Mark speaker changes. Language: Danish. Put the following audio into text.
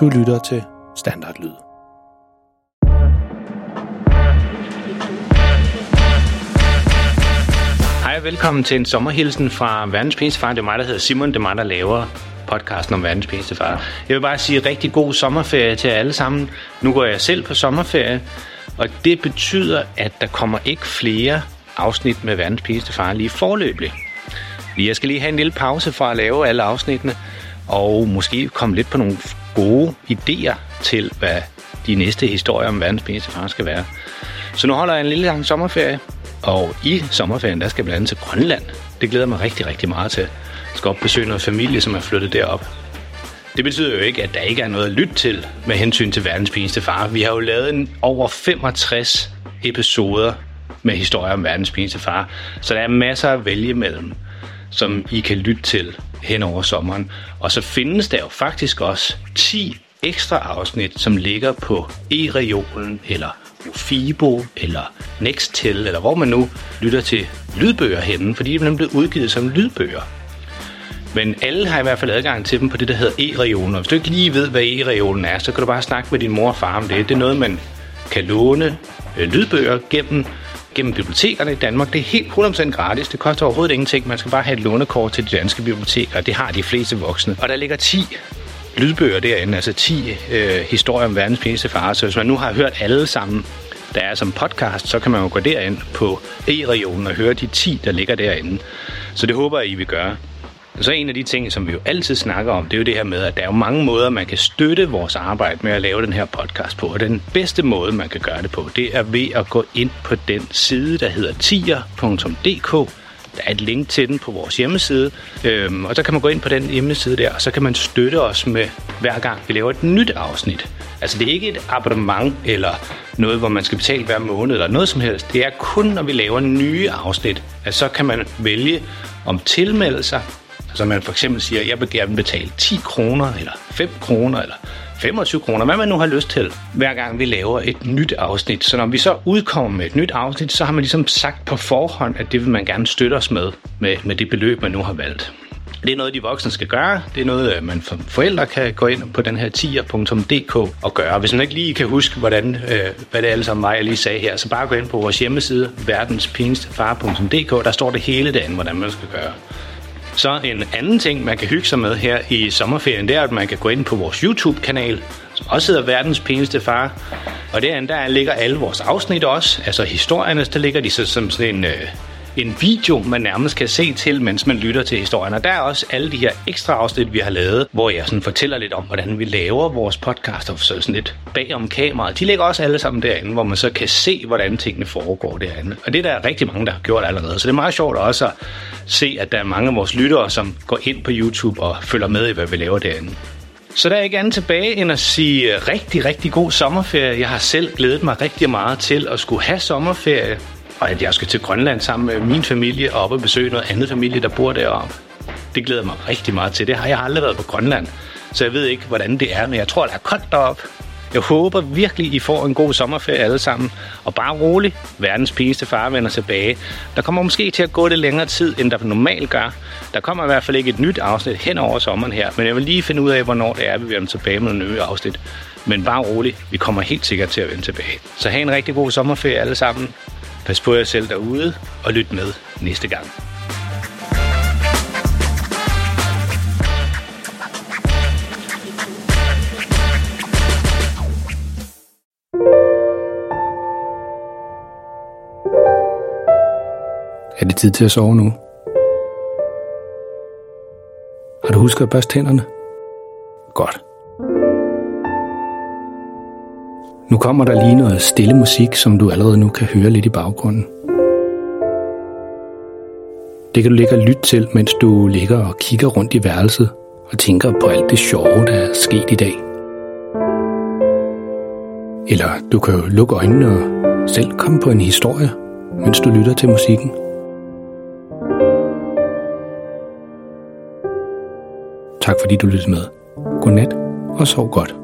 Speaker 1: Du lytter til Standardlyd.
Speaker 2: Hej og velkommen til en sommerhilsen fra Verdens Pæneste Far. Det er mig, der hedder Simon. Det er mig, der laver podcasten om verdens pæneste far. Jeg vil bare sige rigtig god sommerferie til alle sammen. Nu går jeg selv på sommerferie, og det betyder, at der kommer ikke flere afsnit med verdens pæneste far lige forløbig. Jeg skal lige have en lille pause fra at lave alle afsnittene, og måske komme lidt på nogle gode idéer til, hvad de næste historier om verdens pæneste far skal være. Så nu holder jeg en lille lang sommerferie, og i sommerferien, der skal jeg blandt andet til Grønland. Det glæder mig rigtig, rigtig meget til. Jeg skal op besøge noget familie, som er flyttet derop. Det betyder jo ikke, at der ikke er noget at lytte til med hensyn til verdens pineste far. Vi har jo lavet en over 65 episoder med historier om verdens pineste far, så der er masser at vælge mellem, som I kan lytte til hen over sommeren. Og så findes der jo faktisk også 10 ekstra afsnit, som ligger på e-regionen eller Fibo eller Nextel, eller hvor man nu lytter til lydbøger henne, fordi de er blevet udgivet som lydbøger. Men alle har i hvert fald adgang til dem på det, der hedder e-regionen. Og hvis du ikke lige ved, hvad e-regionen er, så kan du bare snakke med din mor og far om det. Det er noget, man kan låne øh, lydbøger gennem, gennem bibliotekerne i Danmark. Det er helt 100% gratis. Det koster overhovedet ingenting. Man skal bare have et lånekort til de danske biblioteker. Det har de fleste voksne. Og der ligger 10 lydbøger derinde, altså 10 øh, historier om verdens pæneste far. Så hvis man nu har hørt alle sammen, der er som podcast, så kan man jo gå derind på e-regionen og høre de 10, der ligger derinde. Så det håber jeg, I vil gøre. Så en af de ting, som vi jo altid snakker om, det er jo det her med, at der er jo mange måder, man kan støtte vores arbejde med at lave den her podcast på. Og den bedste måde, man kan gøre det på, det er ved at gå ind på den side, der hedder tier.dk der er et link til den på vores hjemmeside, øhm, og så kan man gå ind på den hjemmeside der, og så kan man støtte os med hver gang vi laver et nyt afsnit. Altså det er ikke et abonnement eller noget, hvor man skal betale hver måned eller noget som helst. Det er kun, når vi laver nye afsnit, at så kan man vælge om tilmelde sig så man for eksempel siger, at jeg vil gerne betale 10 kroner, eller 5 kroner, eller 25 kroner, hvad man nu har lyst til, hver gang vi laver et nyt afsnit. Så når vi så udkommer med et nyt afsnit, så har man ligesom sagt på forhånd, at det vil man gerne støtte os med, med, med det beløb, man nu har valgt. Det er noget, de voksne skal gøre. Det er noget, øh, man som forældre kan gå ind på den her tier.dk og gøre. Hvis man ikke lige kan huske, hvordan, øh, hvad det alle sammen var, jeg lige sagde her, så bare gå ind på vores hjemmeside, verdenspinstefar.dk. Der står det hele derinde, hvordan man skal gøre. Så en anden ting, man kan hygge sig med her i sommerferien, det er, at man kan gå ind på vores YouTube-kanal, som også hedder Verdens Pæneste Far. Og derinde, der ligger alle vores afsnit også. Altså historierne, der ligger de så som sådan en, øh, en video, man nærmest kan se til, mens man lytter til historien. Og der er også alle de her ekstra afsnit, vi har lavet, hvor jeg sådan fortæller lidt om, hvordan vi laver vores podcast, og så sådan lidt bag om kameraet. De ligger også alle sammen derinde, hvor man så kan se, hvordan tingene foregår derinde. Og det er der rigtig mange, der har gjort allerede. Så det er meget sjovt også at se, at der er mange af vores lyttere, som går ind på YouTube og følger med i, hvad vi laver derinde. Så der er ikke andet tilbage end at sige rigtig, rigtig god sommerferie. Jeg har selv glædet mig rigtig meget til at skulle have sommerferie og at jeg skal til Grønland sammen med min familie og op og besøge noget andet familie, der bor deroppe. Det glæder mig rigtig meget til. Det har jeg aldrig været på Grønland, så jeg ved ikke, hvordan det er, men jeg tror, der er koldt deroppe. Jeg håber virkelig, I får en god sommerferie alle sammen. Og bare rolig, verdens pæneste far vender tilbage. Der kommer måske til at gå det længere tid, end der normalt gør. Der kommer i hvert fald ikke et nyt afsnit hen over sommeren her, men jeg vil lige finde ud af, hvornår det er, vi vender tilbage med en nye afsnit. Men bare rolig, vi kommer helt sikkert til at vende tilbage. Så have en rigtig god sommerferie alle sammen. Pas på jer selv derude, og lyt med næste gang.
Speaker 1: Er det tid til at sove nu? Har du husket at børste tænderne? Godt. Nu kommer der lige noget stille musik, som du allerede nu kan høre lidt i baggrunden. Det kan du ligge og lytte til, mens du ligger og kigger rundt i værelset og tænker på alt det sjove, der er sket i dag. Eller du kan jo lukke øjnene og selv komme på en historie, mens du lytter til musikken. Tak fordi du lyttede med. Godnat og sov godt.